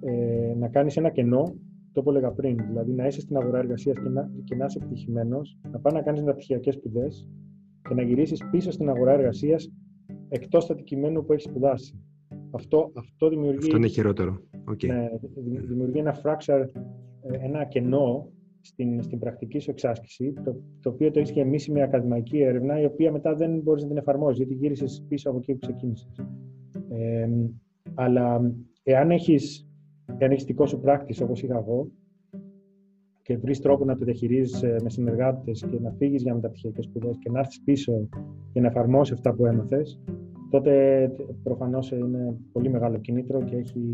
ε, να κάνεις ένα κενό, το που έλεγα πριν, δηλαδή να είσαι στην αγορά εργασίας και να, και να είσαι επιτυχημένος, να πάει να κάνεις μεταπτυχιακέ σπουδές και να γυρίσεις πίσω στην αγορά εργασίας εκτός του αντικειμένου που έχεις σπουδάσει. Αυτό, αυτό δημιουργεί. Αυτό είναι χειρότερο. Okay. Ναι, δημιουργεί ένα fracture ένα κενό στην, στην πρακτική σου εξάσκηση, το, το οποίο το έχεις γεμίσει με ακαδημαϊκή έρευνα, η οποία μετά δεν μπορείς να την εφαρμόσεις, γιατί γύρισες πίσω από εκεί που ξεκίνησες. Ε, αλλά εάν έχεις εάν έχεις δικό σου πράκτης όπως είχα εγώ και βρεις τρόπο να το διαχειρίζεσαι με συνεργάτες και να φύγεις για μεταπτυχιακές σπουδές και να έρθεις πίσω και να εφαρμόσεις αυτά που έμαθες, τότε προφανώς είναι πολύ μεγάλο κίνητρο και έχει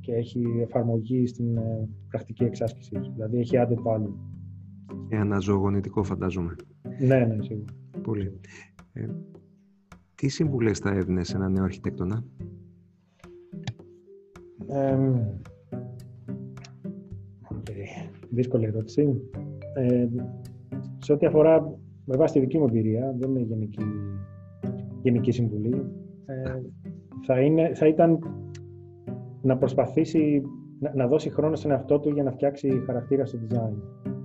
και έχει εφαρμογή στην ε, πρακτική εξάσκηση. Δηλαδή έχει added value. Και αναζωογονητικό φαντάζομαι. Ναι, ναι, σίγουρα. Πολύ. Ε, τι συμβουλές θα έδινες σε ένα νέο αρχιτέκτονα; Ε, δύσκολη ερώτηση. Ε, σε ό,τι αφορά, με βάση τη δική μου εμπειρία, δεν είναι γενική, γενική συμβουλή, ε, θα, είναι, θα ήταν να προσπαθήσει να, να δώσει χρόνο στον εαυτό του για να φτιάξει χαρακτήρα στο design.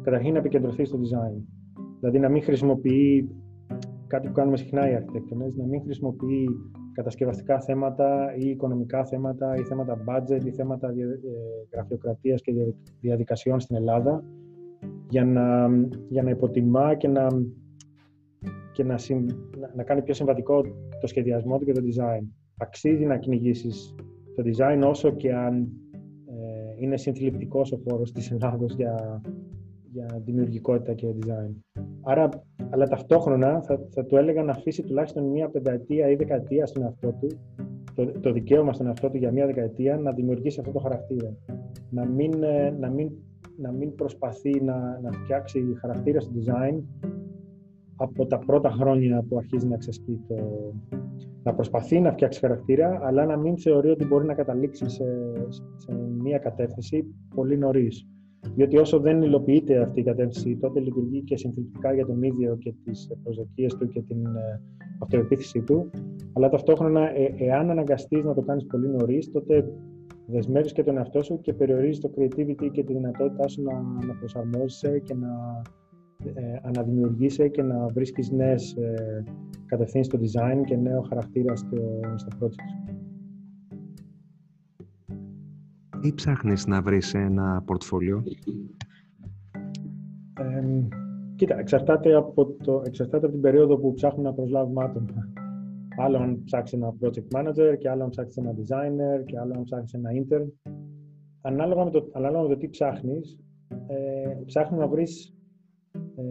Καταρχήν να επικεντρωθεί στο design. Δηλαδή να μην χρησιμοποιεί κάτι που κάνουμε συχνά οι αρχιτέκτονες, να μην χρησιμοποιεί κατασκευαστικά θέματα ή οικονομικά θέματα ή θέματα budget ή θέματα ε, γραφειοκρατίας και διαδικασιών στην Ελλάδα για να, για να υποτιμά και να, και να, να κάνει πιο συμβατικό το σχεδιασμό του και το design. Αξίζει να κυνηγήσεις το design όσο και αν ε, είναι συνθλιπτικός ο χώρος της Ελλάδος για, για δημιουργικότητα και design. Άρα, αλλά ταυτόχρονα θα, θα του έλεγα να αφήσει τουλάχιστον μία πενταετία ή δεκαετία στον εαυτό του, το, το δικαίωμα στον εαυτό του για μία δεκαετία να δημιουργήσει αυτό το χαρακτήρα. Να μην, ε, να μην, να μην προσπαθεί να, να φτιάξει χαρακτήρα στο design από τα πρώτα χρόνια που αρχίζει να ξεσκεί το, να προσπαθεί να φτιάξει χαρακτήρα, αλλά να μην θεωρεί ότι μπορεί να καταλήξει σε, σε μία κατεύθυνση πολύ νωρίς. Διότι όσο δεν υλοποιείται αυτή η κατεύθυνση, τότε λειτουργεί και συνθετικά για τον ίδιο και τις προσδοκίες του και την ε, αυτοεπίθεση του. Αλλά ταυτόχρονα, ε, εάν αναγκαστείς να το κάνεις πολύ νωρίς, τότε δεσμεύεις και τον εαυτό σου και περιορίζεις το creativity και τη δυνατότητά σου να, να προσαρμόζεσαι και να ε, αναδημιουργήσει και να βρίσκεις νέες ε, κατευθύνσεις στο design και νέο χαρακτήρα στο, στο project Τι ψάχνεις να βρεις σε ένα πορτφόλιο; Ε, κοίτα, εξαρτάται από, το, εξαρτάται από την περίοδο που ψάχνουμε να προσλάβουμε άτομα. Άλλο αν ψάξεις ένα project manager και άλλο αν ψάξεις ένα designer και άλλο αν ψάξεις ένα intern. Ανάλογα με το, ανάλογα με το τι ψάχνεις, ε, ψάχνει να βρεις ε,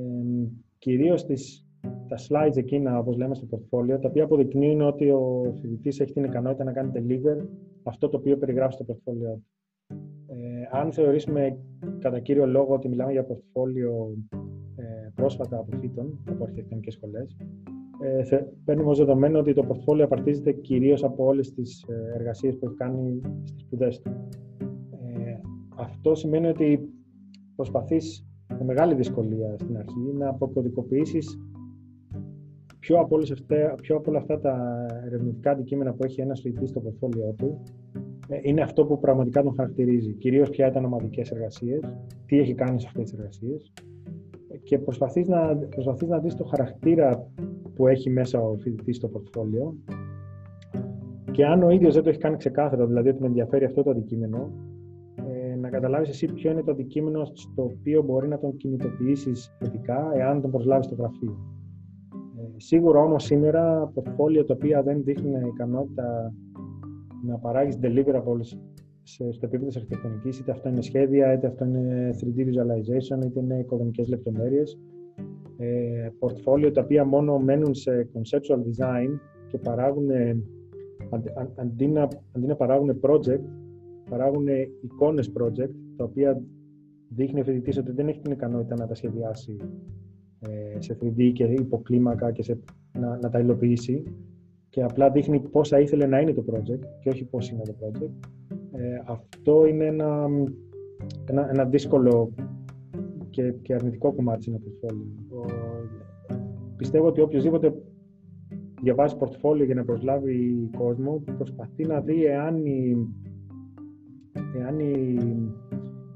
κυρίως τις, τα slides εκείνα, όπως λέμε στο portfolio, τα οποία αποδεικνύουν ότι ο φοιτητής έχει την ικανότητα να κάνει deliver αυτό το οποίο περιγράφει στο portfolio ε, αν θεωρήσουμε κατά κύριο λόγο ότι μιλάμε για portfolio ε, πρόσφατα από φύτων, από αρχιτεκτονικές σχολές, ε, παίρνουμε ως δεδομένο ότι το portfolio απαρτίζεται κυρίως από όλες τις ε, εργασίες που έχει κάνει στις σπουδές του. Ε, αυτό σημαίνει ότι προσπαθείς με μεγάλη δυσκολία στην αρχή να αποκωδικοποιήσεις ποιο από, όλες αυτά, ποιο από όλα αυτά τα ερευνητικά αντικείμενα που έχει ένας φοιτητής στο portfolio του ε, είναι αυτό που πραγματικά τον χαρακτηρίζει. Κυρίως ποια ήταν ομαδικές εργασίες, τι έχει κάνει σε αυτές τις εργασίες και προσπαθείς να, προσπαθείς να δεις το χαρακτήρα που έχει μέσα ο φοιτητής στο πορτφόλιο και αν ο ίδιος δεν το έχει κάνει ξεκάθαρο, δηλαδή ότι με ενδιαφέρει αυτό το αντικείμενο, ε, να καταλάβεις εσύ ποιο είναι το αντικείμενο στο οποίο μπορεί να τον κινητοποιήσεις θετικά εάν τον προσλάβεις στο γραφείο. Ε, σίγουρα όμως σήμερα πορτφόλια τα οποία δεν δείχνουν ικανότητα να παράγεις deliverables στο επίπεδο της αρχιτεκτονικής, είτε αυτό είναι σχέδια, είτε αυτό είναι 3D visualization, είτε είναι οικοδομικές λεπτομέρειες. Ε, portfolio τα οποία μόνο μένουν σε conceptual design και παράγουν, αντί να, αντί να παράγουν project, παράγουν εικόνες project, τα οποία δείχνει ο φοιτητής ότι δεν έχει την ικανότητα να τα σχεδιάσει ε, σε 3D και υποκλίμακα και σε, να, να τα υλοποιήσει και απλά δείχνει πόσα ήθελε να είναι το project και όχι πώς είναι το project. Ε, αυτό είναι ένα, ένα, ένα δύσκολο και, και αρνητικό κομμάτι στην portfolio. Πιστεύω ότι οποιοδήποτε διαβάζει portfolio για να προσλάβει κόσμο προσπαθεί να δει εάν οι, εάν οι,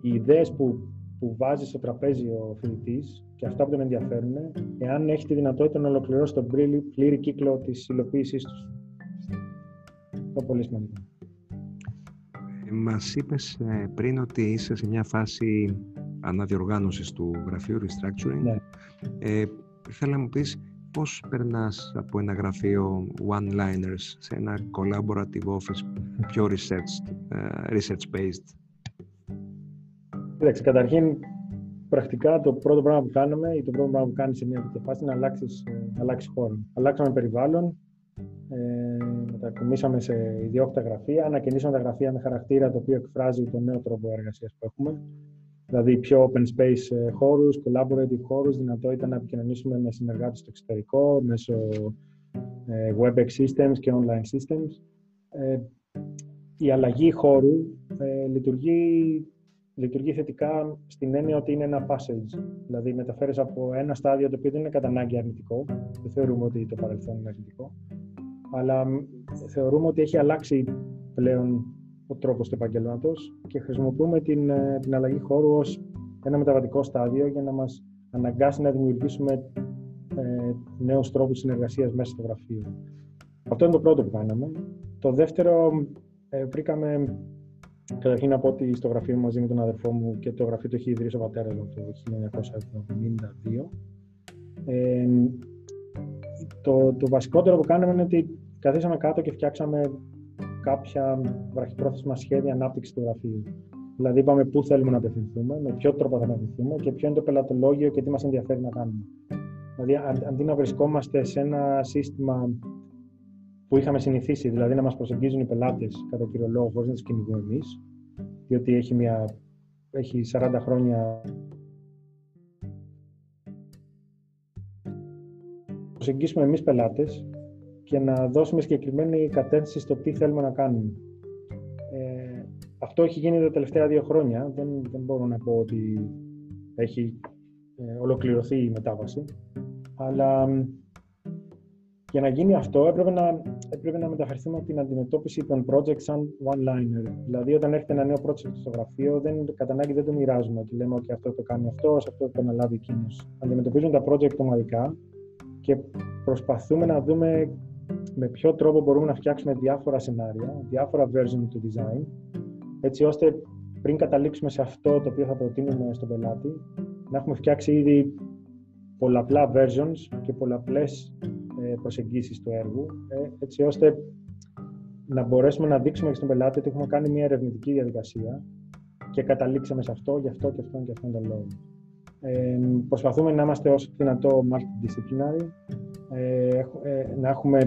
οι ιδέες που, που βάζει στο τραπέζι ο φοιτητής και αυτά που τον ενδιαφέρουν, εάν έχει τη δυνατότητα να ολοκληρώσει τον πλήρη κύκλο της υλοποίησής τους. Αυτό πολύ σημαντικό. Ε, μας είπες ε, πριν ότι είσαι σε μια φάση αναδιοργάνωσης του γραφείου restructuring. Ναι. Ε, θέλω να μου πεις πώς περνάς από ένα γραφείο one-liners σε ένα collaborative office πιο research, ε, research-based; Κοίταξε, καταρχήν πρακτικά το πρώτο πράγμα που κάνουμε ή το πρώτο πράγμα που κάνει σε μια τέτοια φάση είναι να αλλάξεις, ε, αλλάξεις χώρο. Αλλάξαμε περιβάλλον, ε, μετακομίσαμε σε ιδιόκτητα γραφεία, ανακαινήσαμε τα γραφεία με χαρακτήρα το οποίο εκφράζει τον νέο τρόπο εργασίας που έχουμε. Δηλαδή πιο open space ε, χώρους, collaborative χώρους, δυνατότητα να επικοινωνήσουμε με συνεργάτες στο εξωτερικό, μέσω ε, WebEx systems και online systems. Ε, η αλλαγή χώρου ε, λειτουργεί λειτουργεί θετικά στην έννοια ότι είναι ένα passage. Δηλαδή, μεταφέρεις από ένα στάδιο το οποίο δεν είναι κατά ανάγκη αρνητικό. Δεν θεωρούμε ότι το παρελθόν είναι αρνητικό. Αλλά θεωρούμε ότι έχει αλλάξει πλέον ο τρόπος του επαγγελματό και χρησιμοποιούμε την, ε, την αλλαγή χώρου ως ένα μεταβατικό στάδιο για να μας αναγκάσει να δημιουργήσουμε ε, νέους τρόπους συνεργασίας μέσα στο γραφείο. Αυτό είναι το πρώτο που κάναμε. Το δεύτερο, ε, βρήκαμε Καταρχήν να πω ότι στο γραφείο μου μαζί με τον αδερφό μου και το γραφείο το έχει ιδρύσει ο πατέρας μου το 1972. Ε, το, το βασικότερο που κάναμε είναι ότι καθίσαμε κάτω και φτιάξαμε κάποια βραχυπρόθεσμα σχέδια ανάπτυξης του γραφείου. Δηλαδή, είπαμε πού θέλουμε να απευθυνθούμε, με ποιο τρόπο θα απευθυνθούμε και ποιο είναι το πελατολόγιο και τι μας ενδιαφέρει να κάνουμε. Δηλαδή, αντί να βρισκόμαστε σε ένα σύστημα που είχαμε συνηθίσει, δηλαδή να μας προσεγγίζουν οι πελάτες κατά κύριο λόγο χωρίς να τους κυνηγούμε εμείς, διότι έχει, μια, έχει 40 χρόνια προσεγγίσουμε εμείς πελάτες και να δώσουμε συγκεκριμένη κατεύθυνση στο τι θέλουμε να κάνουμε. Ε, αυτό αυτό έχει γίνει τα τελευταία δύο χρόνια. Δεν, δεν μπορώ να πω ότι έχει ε, ολοκληρωθεί η μετάβαση. Αλλά για να γίνει αυτό έπρεπε να, έπρεπε να μεταφερθούμε από την αντιμετώπιση των project σαν one-liner. Δηλαδή, όταν έρχεται ένα νέο project στο γραφείο, δεν, κατά ανάγκη δεν το μοιράζουμε. Ότι λέμε ότι αυτό το κάνει αυτό, αυτό το αναλάβει εκείνος. Αντιμετωπίζουμε τα project ομαδικά και προσπαθούμε να δούμε με ποιο τρόπο μπορούμε να φτιάξουμε διάφορα σενάρια, διάφορα version του design, έτσι ώστε πριν καταλήξουμε σε αυτό το οποίο θα προτείνουμε στον πελάτη, να έχουμε φτιάξει ήδη πολλαπλά versions και πολλαπλές ε, προσεγγίσεις του έργου, ε, έτσι ώστε να μπορέσουμε να δείξουμε στον πελάτη ότι έχουμε κάνει μια ερευνητική διαδικασία και καταλήξαμε σε αυτό, γι' αυτό και αυτό και αυτόν τον λόγο. Ε, προσπαθούμε να είμαστε όσο δυνατό multidisciplinary, ε, ε, να έχουμε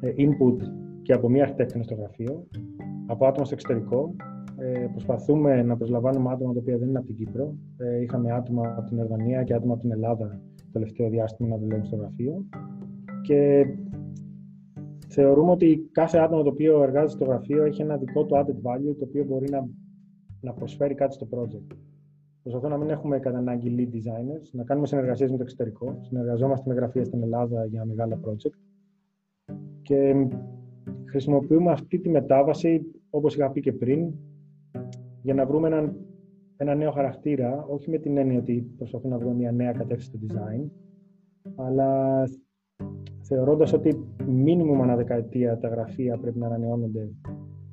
ε, input και από μία αρχιτέκτονα στο γραφείο, από άτομα στο εξωτερικό. Ε, προσπαθούμε να προσλαμβάνουμε άτομα τα οποία δεν είναι από την Κύπρο. Ε, είχαμε άτομα από την Ιορδανία και άτομα από την Ελλάδα το τελευταίο διάστημα να δουλεύουν στο γραφείο. Και θεωρούμε ότι κάθε άτομο το οποίο εργάζεται στο γραφείο έχει ένα δικό του added value το οποίο μπορεί να, να προσφέρει κάτι στο project. Προσπαθώ να μην έχουμε κατά ανάγκη lead designers, να κάνουμε συνεργασίες με το εξωτερικό. Συνεργαζόμαστε με γραφεία στην Ελλάδα για μεγάλα project. Και χρησιμοποιούμε αυτή τη μετάβαση, όπως είχα πει και πριν, για να βρούμε έναν, ένα νέο χαρακτήρα, όχι με την έννοια ότι προσπαθούμε να βρούμε μια νέα κατεύθυνση στο design, αλλά θεωρώντας ότι μήνυμου ανά δεκαετία τα γραφεία πρέπει να ανανεώνονται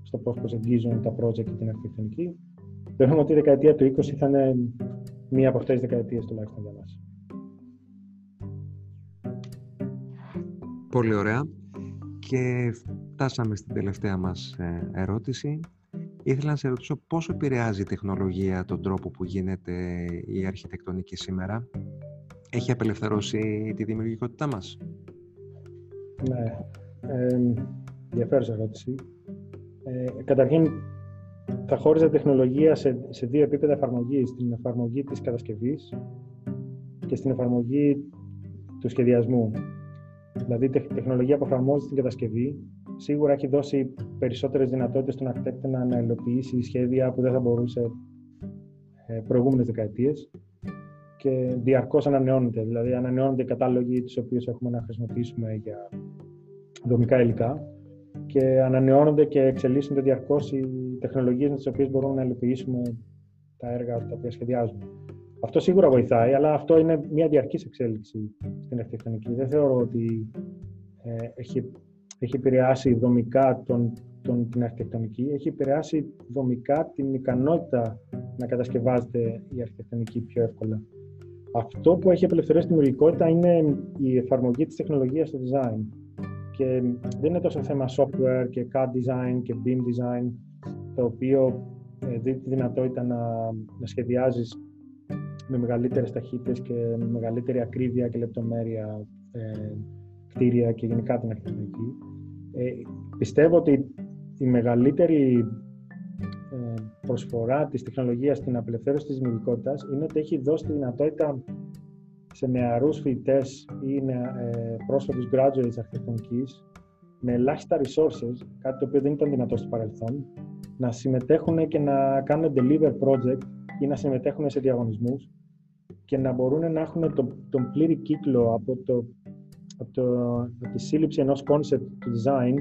στο πώς προσεγγίζουν τα project και την αρχιτεκτονική, θεωρούμε ότι η δεκαετία του 20 θα είναι μία από αυτές τις δεκαετίες τουλάχιστον για μας. Πολύ ωραία. Και φτάσαμε στην τελευταία μας ε, ερώτηση. Ήθελα να σε ρωτήσω πόσο επηρεάζει η τεχνολογία τον τρόπο που γίνεται η αρχιτεκτονική σήμερα; Έχει απελευθερώσει τη δημιουργικότητά μας; Ναι, ε, ενδιαφέρουσα ερώτηση. Ε, καταρχήν, θα χώριζα τεχνολογία σε, σε δύο επίπεδα εφαρμογής. Στην εφαρμογή της κατασκευής και στην εφαρμογή του σχεδιασμού. Δηλαδή, η τεχνολογία που εφαρμόζεται στην κατασκευή σίγουρα έχει δώσει περισσότερες δυνατότητες στον αρχιτέκτονα να υλοποιήσει σχέδια που δεν θα μπορούσε ε, προηγούμενες δεκαετίες και διαρκώς ανανεώνεται. Δηλαδή, ανανεώνονται οι κατάλογοι τους οποίους έχουμε να χρησιμοποιήσουμε για δομικά υλικά και ανανεώνονται και εξελίσσονται διαρκώς οι τεχνολογίες με τις οποίες μπορούμε να υλοποιήσουμε τα έργα τα οποία σχεδιάζουμε. Αυτό σίγουρα βοηθάει, αλλά αυτό είναι μια διαρκής εξέλιξη στην αρχιτεκτονική. Δεν θεωρώ ότι ε, έχει, έχει επηρεάσει δομικά τον, τον, την αρχιτεκτονική, έχει επηρεάσει δομικά την ικανότητα να κατασκευάζεται η αρχιτεκτονική πιο εύκολα. Αυτό που έχει απελευθερώσει τη δημιουργικότητα είναι η εφαρμογή της τεχνολογίας στο design. Και δεν είναι τόσο θέμα software και CAD design και BIM design, το οποίο ε, δίνει τη δυνατότητα να, να σχεδιάζεις με μεγαλύτερες ταχύτητες και με μεγαλύτερη ακρίβεια και λεπτομέρεια ε, κτίρια και γενικά την αρχιτεκτονική. Ε, πιστεύω ότι η μεγαλύτερη ε, προσφορά της τεχνολογίας στην απελευθέρωση της δημιουργικότητας είναι ότι έχει δώσει τη δυνατότητα σε νεαρούς φοιτητές ή ε, πρόσφατους graduates αρχιτεκτονικής με ελάχιστα resources, κάτι το οποίο δεν ήταν δυνατό στο παρελθόν, να συμμετέχουν και να κάνουν deliver project ή να συμμετέχουν σε διαγωνισμούς και να μπορούν να έχουν τον, τον πλήρη κύκλο από, το, από, το, από τη σύλληψη ενός concept του design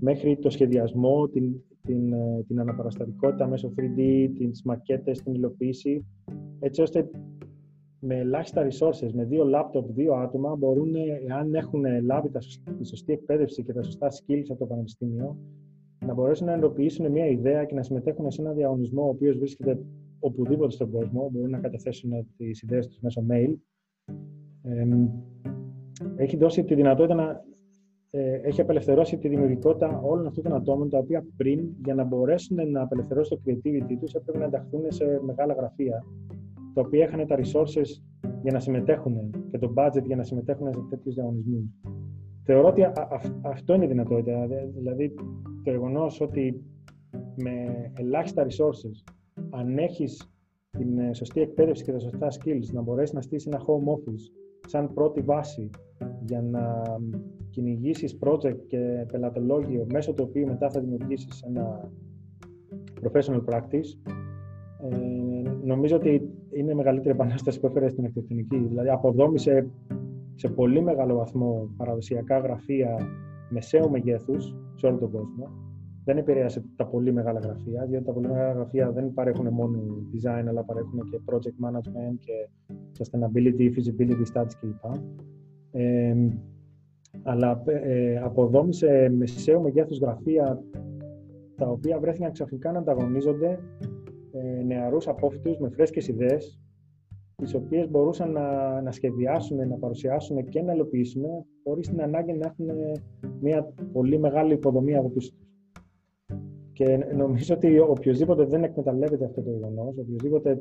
μέχρι το σχεδιασμό, την, την, ε, την αναπαραστατικότητα μέσω 3D, τις μακέτες, την υλοποίηση, έτσι ώστε με ελάχιστα resources, με δύο laptop, δύο άτομα, μπορούν, εάν έχουν λάβει τη σωστή εκπαίδευση και τα σωστά skills από το πανεπιστήμιο, να μπορέσουν να ενοποιήσουν μια ιδέα και να συμμετέχουν σε ένα διαγωνισμό ο οποίος βρίσκεται οπουδήποτε στον κόσμο, μπορούν να καταθέσουν τις ιδέες τους μέσω mail. έχει δώσει τη δυνατότητα να ε, έχει απελευθερώσει τη δημιουργικότητα όλων αυτών των ατόμων τα οποία πριν για να μπορέσουν να απελευθερώσουν το creativity τους έπρεπε να ενταχθούν σε μεγάλα γραφεία τα οποία είχαν τα resources για να συμμετέχουν και το budget για να συμμετέχουν σε τέτοιους διαγωνισμούς. Θεωρώ ότι αυτό είναι η δυνατότητα. Δηλαδή, το γεγονός ότι με ελάχιστα resources αν έχεις την ε, σωστή εκπαίδευση και τα σωστά skills, να μπορέσεις να στήσεις ένα home office σαν πρώτη βάση για να κυνηγήσεις project και πελατολόγιο μέσω του οποίου μετά θα δημιουργήσεις ένα professional practice. Ε, νομίζω ότι είναι η μεγαλύτερη επανάσταση που έφερε στην αρχιτεκτονική. Δηλαδή, αποδόμησε σε πολύ μεγάλο βαθμό παραδοσιακά γραφεία μεσαίου μεγέθους σε όλο τον κόσμο. Δεν επηρέασε τα πολύ μεγάλα γραφεία, διότι τα πολύ μεγάλα γραφεία δεν παρέχουν μόνο design, αλλά παρέχουν και project management και sustainability, feasibility studies κλπ. Ε, αλλά ε, αποδόμησε μεσαίου μεγέθους γραφεία τα οποία βρέθηκαν ξαφνικά να ανταγωνίζονται ε, νεαρούς απόφοιτους με φρέσκες ιδέες τις οποίες μπορούσαν να, να σχεδιάσουν, να παρουσιάσουν και να υλοποιήσουν χωρίς την ανάγκη να έχουν μια πολύ μεγάλη υποδομή από πίσω τους. Και νομίζω ότι οποιοδήποτε δεν εκμεταλλεύεται αυτό το γεγονός, οποιοδήποτε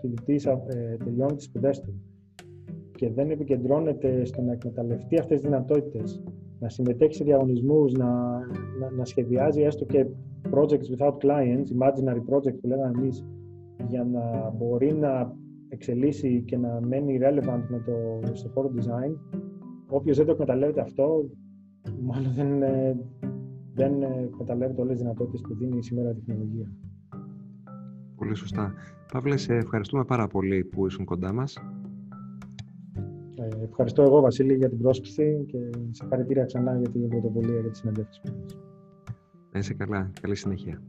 φοιτητής ε, τελειώνει τις σπουδές του και δεν επικεντρώνεται στο να εκμεταλλευτεί αυτές τις δυνατότητες, να συμμετέχει σε διαγωνισμούς, να, να, να σχεδιάζει έστω και projects without clients, imaginary projects που λέγαμε εμείς, για να μπορεί να εξελίσσει και να μένει relevant με το, στο χώρο design, όποιος δεν το εκμεταλλεύεται αυτό, μάλλον δεν, ε, δεν εκμεταλλεύεται όλες τις δυνατότητες που δίνει σήμερα η τεχνολογία. Πολύ σωστά. Παύλε, σε ευχαριστούμε πάρα πολύ που ήσουν κοντά μας. Ε, ευχαριστώ εγώ, Βασίλη, για την πρόσκληση και σε χαρακτήρια ξανά για την πρωτοβουλία για τη συνέντευξη. Να είσαι καλά. Καλή συνέχεια.